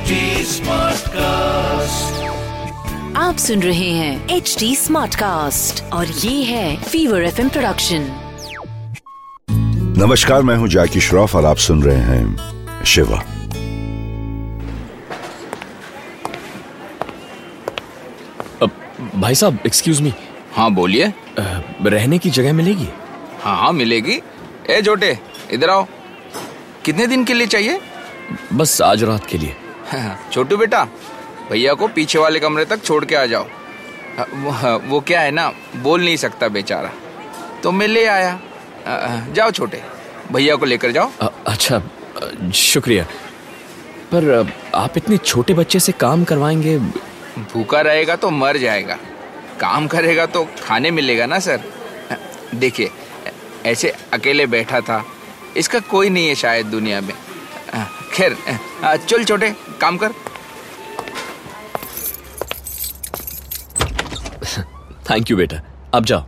HD Smartcast. आप सुन रहे हैं एच डी स्मार्ट कास्ट और ये है फीवर एफ़ प्रोडक्शन नमस्कार मैं हूँ जैकी श्रॉफ और आप सुन रहे हैं शिवा। भाई साहब एक्सक्यूज मी हाँ बोलिए। रहने की जगह मिलेगी? हाँ हाँ मिलेगी। ए जोटे इधर आओ। कितने दिन के लिए चाहिए? बस आज रात के लिए। छोटू बेटा भैया को पीछे वाले कमरे तक छोड़ के आ जाओ। वो, वो क्या है ना बोल नहीं सकता बेचारा। तो मैं ले आया। जाओ छोटे भैया को लेकर जाओ। अ, अच्छा शुक्रिया। पर आप इतने छोटे बच्चे से काम करवाएँगे। भूखा रहेगा तो मर जाएगा। काम करेगा तो खाने मिलेगा ना सर? देखिए ऐसे अकेले बैठा था इसका कोई नहीं है शायद दुनिया में। खैर चल छोटे काम कर। थैंक यू बेटा। अब जाओ।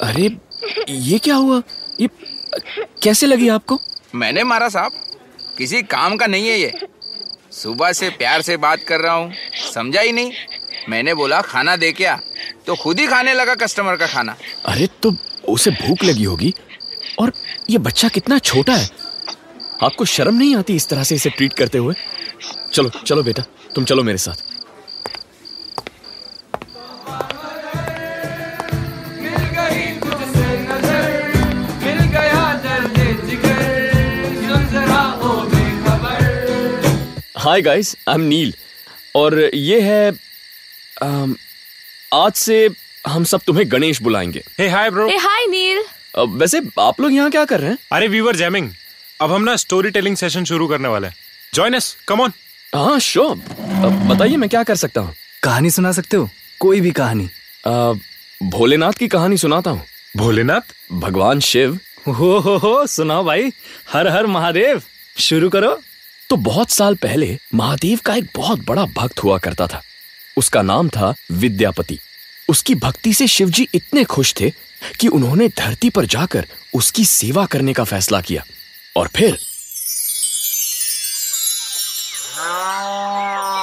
अरे ये क्या हुआ? ये कैसे लगी आपको? मैंने मारा साहब। किसी काम का नहीं है ये। सुबह से प्यार से बात कर रहा हूँ। समझा ही नहीं। मैंने बोला खाना दे क्या? तो खुद ही खाने लगा कस्टमर का खाना। अरे तो उसे भूख लगी होगी। और ये बच्चा कितना छोटा है। आपको शर्म नहीं आती इस तरह से इसे ट्रीट करते हुए? चलो चलो बेटा तुम चलो मेरे साथ। हाय गाइस आई एम नील और ये है अम, आज से हम सब तुम्हें गणेश बुलाएँगे। हे हाय ब्रो ए हाय नील वैसे आप लोग यहाँ क्या कर रहे हैं? अरे वीवर जैमिंग अब हम ना स्टोरी टेलिंग सेशन शुरू करने वाले हैं। जॉइन अस कम ऑन हाँ श्योर बताइए मैं क्या कर सकता हूँ? कहानी सुना सकते हो? कोई भी कहानी। भोलेनाथ की कहानी सुनाता हूँ। भोलेनाथ? भगवान शिव। हो हो हो सुनाओ भाई। हर हर महादेव। शुरू करो। तो बहुत साल पहले महादेव का एक बहुत बड़ा भक्त हुआ करता था। उसका नाम था विद्यापति। उसकी भक्ति से शिवजी इतने खुश थे कि उन्होंने धरती पर जाकर उसकी सेवा करने का फैसला किया। और फिर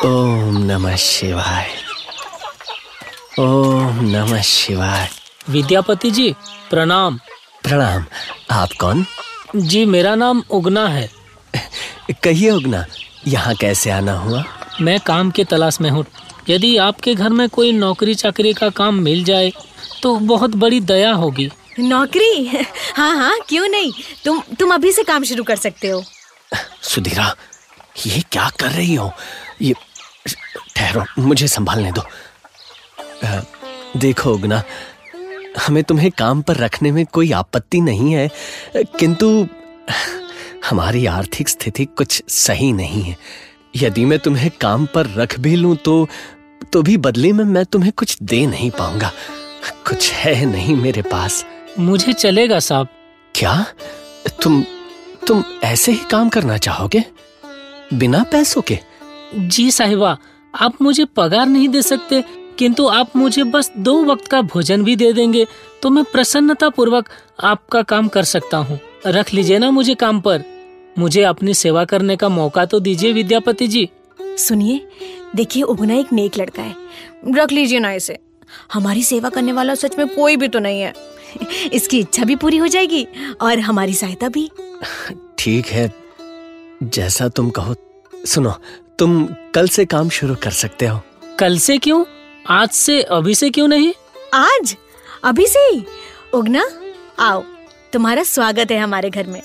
ओम नमः शिवाय। ओम नमः शिवाय। विद्यापति जी प्रणाम। प्रणाम। आप कौन? जी मेरा नाम उगना है। कहिए उगना यहाँ कैसे आना हुआ? मैं काम की तलाश में हूँ। यदि आपके घर में कोई नौकरी चाकरी का काम मिल जाए तो बहुत बड़ी दया होगी। नौकरी? हाँ हाँ क्यों नहीं? तुम तुम अभी से काम शुरू कर सकते हो। सुधीरा ये क्या कर रही हो? ये ठहरो मुझे संभालने दो। देखो उगना हमें तुम्हें काम पर रखने में कोई आपत्ति नहीं है किंतु हमारी आर्थिक स्थिति कुछ सही नहीं है। यदि मैं तुम्हें काम पर रख भी लूँ तो तो भी बदले में मैं तुम्हें कुछ दे नहीं पाऊँगा। कुछ है नहीं मेरे पास। मुझे चलेगा साहब। क्या? तुम तुम ऐसे ही काम करना चाहोगे? बिना पैसों के? जी साहिबा आप मुझे पगार नहीं दे सकते किंतु आप मुझे बस दो वक्त का भोजन भी दे देंगे तो मैं प्रसन्नता पूर्वक आपका काम कर सकता हूँ। रख लीजिए ना मुझे काम पर। मुझे अपनी सेवा करने का मौका तो दीजिए विद्यापति जी। सुनिए देखिए उगना एक नेक लड़का है। रख लीजिए ना इसे। हमारी सेवा करने वाला सच में कोई भी तो नहीं है। इसकी इच्छा भी पूरी हो जाएगी और हमारी सहायता भी। ठीक है। जैसा तुम कहो। सुनो तुम कल से काम शुरू कर सकते हो। कल से क्यों? आज से अभी से क्यों नहीं? आज? अभी से ही? उगना आओ। तुम्हारा स्वागत है हमारे घर में।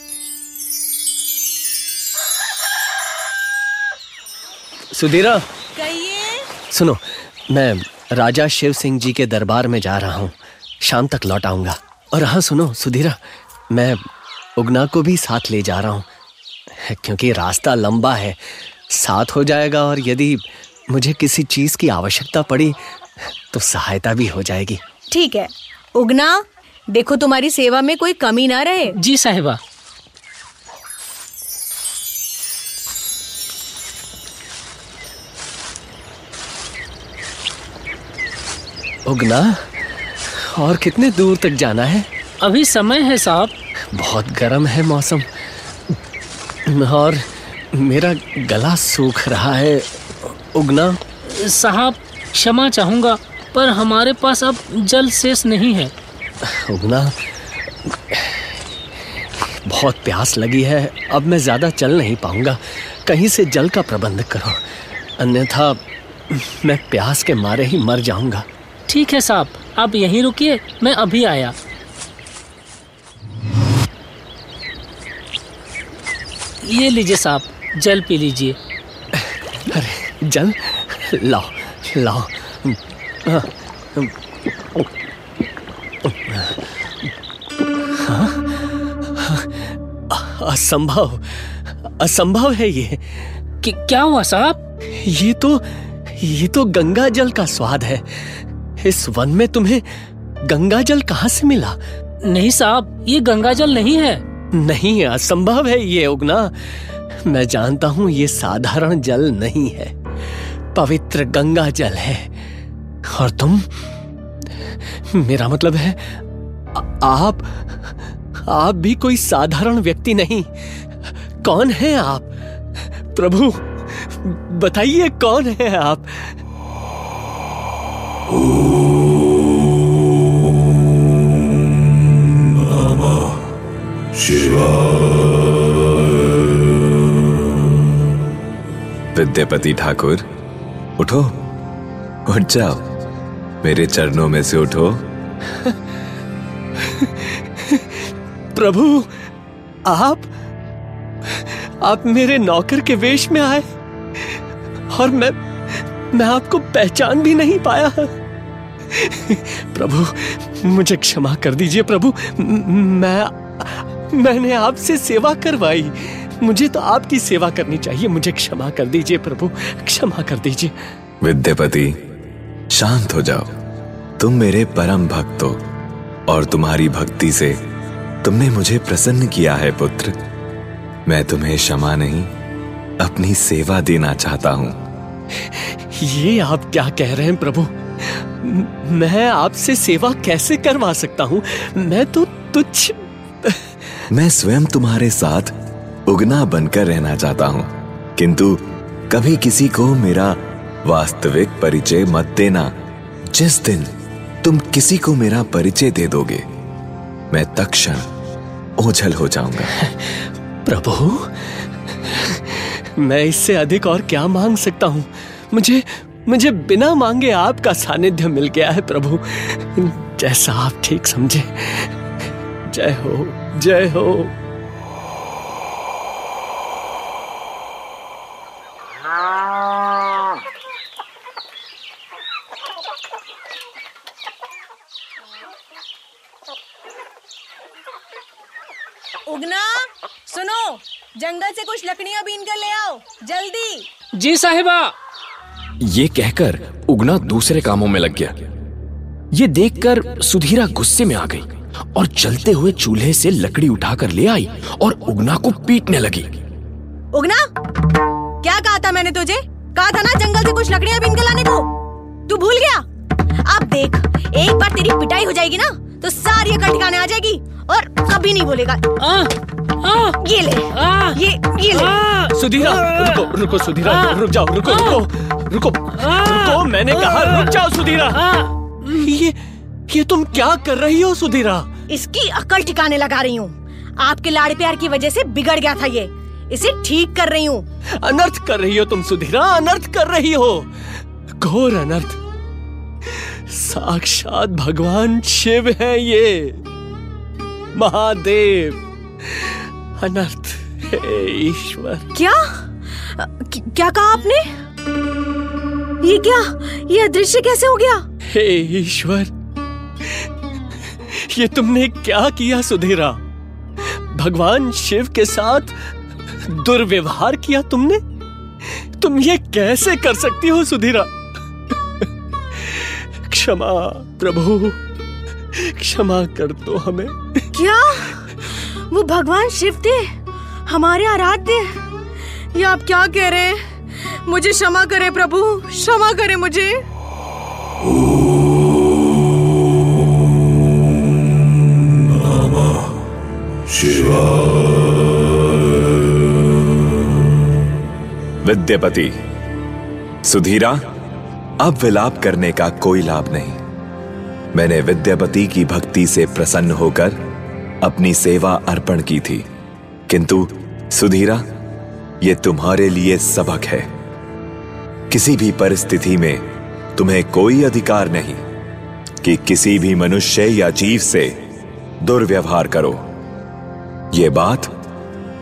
सुधीरा। कहिए। सुनो मैं राजा शिव सिंह जी के दरबार में जा रहा हूँ। शाम तक लौट आऊँगा। और हाँ सुनो सुधीरा मैं उगना को भी साथ ले जा रहा हूँ क्योंकि रास्ता लंबा है। साथ हो जाएगा और यदि मुझे किसी चीज़ की आवश्यकता पड़ी तो सहायता भी हो जाएगी। ठीक है। उगना देखो तुम्हारी सेवा में कोई कमी ना रहे। जी साहिबा। उगना और कितने दूर तक जाना है? अभी समय है साहब। बहुत गर्म है मौसम और मेरा गला सूख रहा है। उगना। साहब क्षमा चाहूँगा पर हमारे पास अब जल शेष नहीं है। उगना बहुत प्यास लगी है अब मैं ज़्यादा चल नहीं पाऊँगा। कहीं से जल का प्रबंध करो अन्यथा मैं प्यास के मारे ही मर जाऊँगा। ठीक है साहब आप यहीं रुकिए मैं अभी आया। ये लीजिए साहब जल पी लीजिए। अरे जल? लाओ लाओ। हाँ, हाँ, असंभव असंभव है ये। कि, क्या हुआ साहब? ये तो ये तो गंगा जल का स्वाद है। इस वन में तुम्हें गंगा जल कहाँ से मिला? नहीं साहब ये गंगा जल नहीं है। नहीं असंभव है ये उगना। मैं जानता हूँ ये साधारण जल नहीं है। पवित्र गंगा जल है। और तुम? मेरा मतलब है आप आप भी कोई साधारण व्यक्ति नहीं। कौन है आप? प्रभु बताइए कौन है आप? विद्यापति ठाकुर, उठो उठ जाओ। मेरे चरणों में से उठो। प्रभु, आप आप मेरे नौकर के वेश में आए और मैं मैं आपको पहचान भी नहीं पाया। प्रभु, मुझे क्षमा कर दीजिए प्रभु। मैं मैंने आपसे सेवा करवाई। मुझे तो आपकी सेवा करनी चाहिए। मुझे क्षमा कर दीजिए प्रभु। क्षमा कर दीजिए। विद्यापति शांत हो जाओ। तुम मेरे परम भक्त हो और तुम्हारी भक्ति से तुमने मुझे प्रसन्न किया है पुत्र। मैं तुम्हें क्षमा नहीं अपनी सेवा देना चाहता हूँ। ये आप क्या कह रहे हैं प्रभु? मैं आपसे सेवा कैसे करवा सकता हूँ? मैं तो तुच्छ मैं स्वयं तुम्हारे साथ उगना बनकर रहना चाहता हूँ। किंतु कभी किसी को मेरा वास्तविक परिचय मत देना। जिस दिन तुम किसी को मेरा परिचय दे दोगे, मैं तक्षण ओझल हो जाऊँगा। प्रभु, मैं इससे अधिक और क्या मांग सकता हूँ? मुझे मुझे बिना मांगे आपका सानिध्य मिल गया है, प्रभु। जैसा आप ठीक समझे। जय हो। जय हो। उगना सुनो जंगल से कुछ लकड़ियाँ बीन कर ले आओ जल्दी। जी साहिबा। ये कहकर उगना दूसरे कामों में लग गया। ये देखकर सुधीरा गुस्से में आ गई। और जलते हुए चूल्हे से लकड़ी उठाकर ले आई और उगना को पीटने लगी। उगना क्या कहा था मैंने तुझे? कहा था ना जंगल से कुछ लकड़ियाँ बीन कर लाने को? तू भूल गया? अब देख एक बार तेरी पिटाई हो जाएगी ना तो सारी अकल ठिकाने आ जाएगी और कभी नहीं बोलेगा। आ, आ, ये ले आ, ये ये ले। आ, सुधीरा रुको रुको सुधीरा रुक जाओ रुको रुको रुको रुको मैंने कहा रुक जाओ सुधीरा। ये ये तुम क्या कर रही हो सुधीरा? इसकी अकल ठिकाने लगा रही हूँ। आपके लाड़ प्यार की वजह से बिगड़ गया था ये। इसे ठीक कर रही हूँ। अनर्थ कर रही हो तुम सुधीरा अनर्थ कर रही हो। घोर अनर्थ। साक्षात भगवान शिव है ये। महादेव। अनर्थ ईश्वर। क्या? क्या कहा आपने? ये क्या? ये अदृश्य कैसे हो गया? हे ईश्वर ये तुमने क्या किया सुधीरा? भगवान शिव के साथ दुर्व्यवहार किया तुमने? तुम ये कैसे कर सकती हो सुधीरा? क्षमा प्रभु। क्षमा कर दो हमें। क्या? वो भगवान शिव थे? हमारे आराध्य? ये आप क्या कह रहे हैं? मुझे क्षमा करे प्रभु। क्षमा करे मुझे। विद्यापति, सुधीरा, अब विलाप करने का कोई लाभ नहीं। मैंने विद्यापति की भक्ति से प्रसन्न होकर अपनी सेवा अर्पण की थी। किंतु, सुधीरा, ये तुम्हारे लिए सबक है। किसी भी परिस्थिति में तुम्हें कोई अधिकार नहीं कि किसी भी मनुष्य या जीव से दुर्व्यवहार करो। ये बात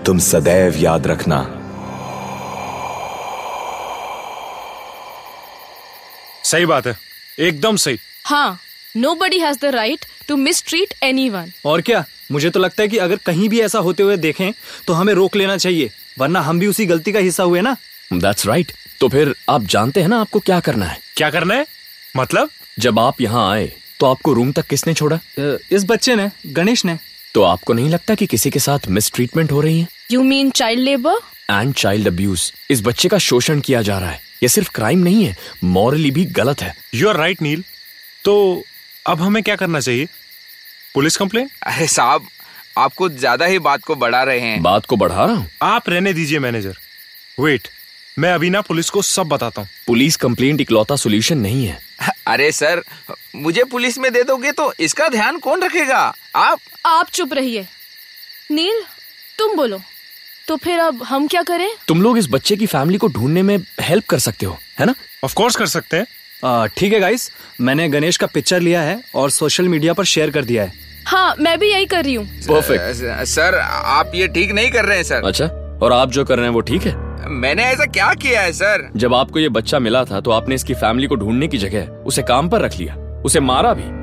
तुम सदैव याद रखना। सही बात है। एकदम सही। हाँ nobody has the right to mistreat anyone और क्या? मुझे तो लगता है कि अगर कहीं भी ऐसा होते हुए देखें तो हमें रोक लेना चाहिए वरना हम भी उसी गलती का हिस्सा हुए ना। That's right right. तो फिर आप जानते हैं ना आपको क्या करना है? क्या करना है? मतलब? जब आप यहाँ आए तो आपको रूम तक किसने छोड़ा? इस बच्चे ने गणेश ने। तो आपको नहीं लगता कि किसी के साथ मिस ट्रीटमेंट हो रही है? You mean child labour and child abuse इस बच्चे का शोषण किया जा रहा है। ये सिर्फ़ क्राइम नहीं है मॉरली भी गलत है। यू आर राइट नील तो अब हमें क्या करना चाहिए? पुलिस कंप्लेन अरे साहब आप कुछ ज़्यादा ही बात को बढ़ा रहे हैं। बात को बढ़ा रहा हूँ? आप रहने दीजिए मैनेजर वेट मैं अभी ना पुलिस को सब बताता हूँ। पुलिस कंप्लेंट इकलौता सोल्यूशन नहीं है। अरे सर मुझे पुलिस में दे दोगे तो इसका ध्यान कौन रखेगा? आप आप चुप रहिए। नील तुम बोलो। तो फिर अब हम क्या करें? तुम लोग इस बच्चे की फैमिली को ढूँढने में हेल्प कर सकते हो है ना? ऑफ़ कोर्स कर सकते हैं। ठीक है गाइस मैंने गणेश का पिक्चर लिया है और सोशल मीडिया पर शेयर कर दिया है। हाँ मैं भी यही कर रही हूँ। परफेक्ट सर आप ये ठीक नहीं कर रहे हैं सर। अच्छा और आप जो कर रहे हैं वो ठीक है? मैंने ऐसा क्या किया है सर? जब आपको ये बच्चा मिला था तो आपने इसकी फैमिली को ढूँढने की जगह उसे काम पर रख लिया। उसे मारा भी।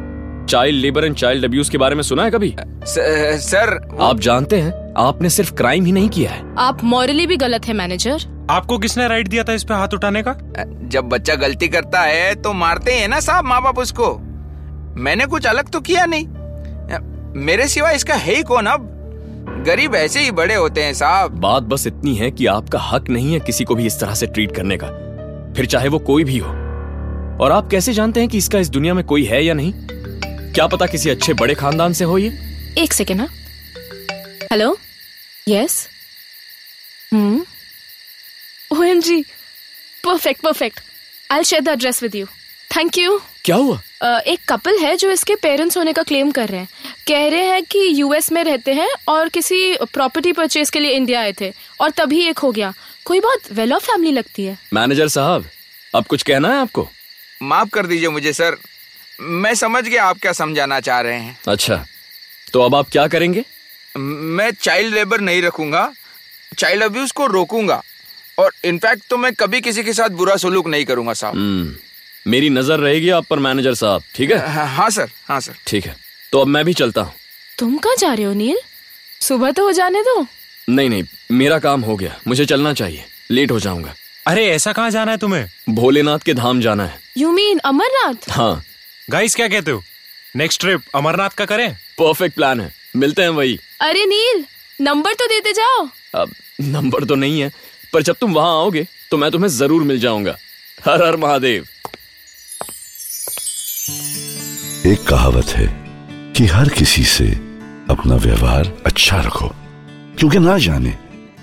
Child labour and child abuse के बारे में सुना है कभी? स, सर आप जानते हैं आपने सिर्फ़ क्राइम ही नहीं किया है। आप मॉरली भी गलत है मैनेजर आपको किसने राइट दिया था इस पे हाथ उठाने का? जब बच्चा गलती करता है तो मारते हैं ना साहब माँ बाप उसको। मैंने कुछ अलग तो किया नहीं। मेरे सिवा इसका है ही कौन अब? गरीब ऐसे ही बड़े होते हैं साहब। बात बस इतनी है कि आपका हक नहीं है किसी को भी इस तरह से ट्रीट करने का। फिर चाहे वो कोई भी हो। और आप कैसे जानते हैं कि इसका इस दुनिया में कोई है या नहीं? क्या पता किसी अच्छे बड़े खानदान से हो ये? एक सेकेंड ना hello yes hmm OMG perfect perfect I share the address with you thank you क्या हुआ? Uh, एक कपल है जो इसके पेरेंट्स होने का क्लेम कर रहे हैं। कह रहे हैं कि यूएस में रहते हैं और किसी प्रॉपर्टी परचेज के लिए इंडिया आए थे और तभी एक हो गया। कोई बहुत वेल ऑफ़ फैमिली लगती है। मैनेजर साहब अब कुछ कहना है आपको? माफ़ कर दीजिए मुझे सर। मैं समझ गया आप क्या समझाना चाह रहे हैं। अच्छा तो अब आप क्या करेंगे? मैं चाइल्ड लेबर नहीं रखूँगा चाइल्ड अब्यूज को रोकूँगा और इनफैक्ट तो मैं कभी किसी के साथ बुरा सलूक नहीं करूँगा साहब। मेरी नज़र रहेगी आप पर मैनेजर साहब ठीक है हाँ सर हाँ सर। ठीक है। तो अब मैं भी चलता हूँ। तुम कहाँ जा रहे हो नील? सुबह तो हो जाने दो। नहीं नहीं मेरा काम हो गया। मुझे चलना चाहिए। लेट हो जाऊँगा। अरे ऐसा कहाँ जाना है तुम्हें? भोलेनाथ के धाम जाना है। You mean Amarnath? हाँ। गाइस क्या कहते हो? नेक्स्ट ट्रिप अमरनाथ का करें? परफेक्ट प्लान है। मिलते हैं वही। अरे नील नंबर तो देते जाओ। अब नंबर तो नहीं है पर जब तुम वहाँ आओगे तो मैं तुम्हें ज़रूर मिल जाऊँगा। हर हर महादेव। एक कहावत है कि हर किसी से अपना व्यवहार अच्छा रखो, क्योंकि ना जाने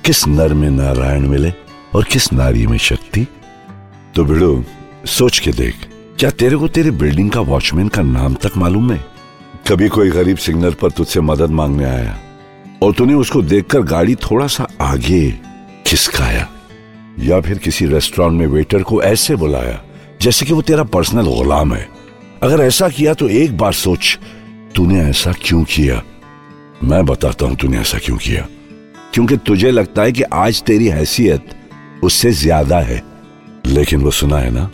किस नर में नारायण मिले और किस नारी में शक्ति। तो बिड़ो सोच के देख, क्या तेरे को तेरे बिल्डिंग का वॉचमैन का नाम तक मालूम है? कभी कोई गरीब सिग्नल पर तुझसे मदद मांगने आया, और तूने उसको देखकर गाड़ी थोड़ा सा आगे खिसकाया, या फिर किसी रेस्टोरेंट में वेटर को ऐसे बुलाया, जैसे कि वो तेरा पर्सनल गुलाम है। अगर ऐसा किया तो एक बार सोच तूने ऐसा क्यों किया? मैं बताता हूँ तूने ऐसा क्यों किया। क्योंकि तुझे लगता है कि आज तेरी हैसियत उससे ज़्यादा है। लेकिन वो सुना है ना,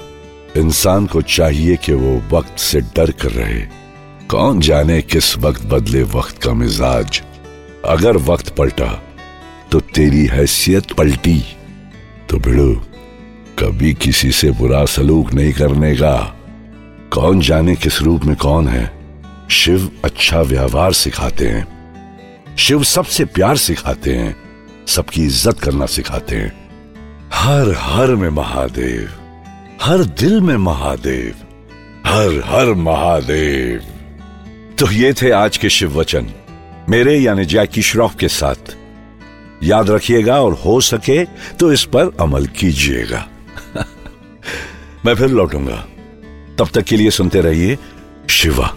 इंसान को चाहिए कि वो वक्त से डर कर रहे। कौन जाने किस वक्त बदले वक्त का मिजाज? अगर वक्त पलटा तो तेरी हैसियत पलटी। तो भिड़ो, कभी किसी से बुरा सलूक नहीं करने का। कौन जाने किस रूप में कौन है? शिव अच्छा व्यवहार सिखाते हैं। शिव सबसे प्यार सिखाते हैं, सबकी इज़्ज़त करना सिखाते हैं। हर हर में महादेव, हर दिल में महादेव, हर हर महादेव। तो ये थे आज के शिव वचन। मेरे यानी जैकी श्रॉफ के साथ। याद रखिएगा और हो सके तो इस पर अमल कीजिएगा। मैं फिर लौटूँगा। तब तक के लिए सुनते रहिए शिवा।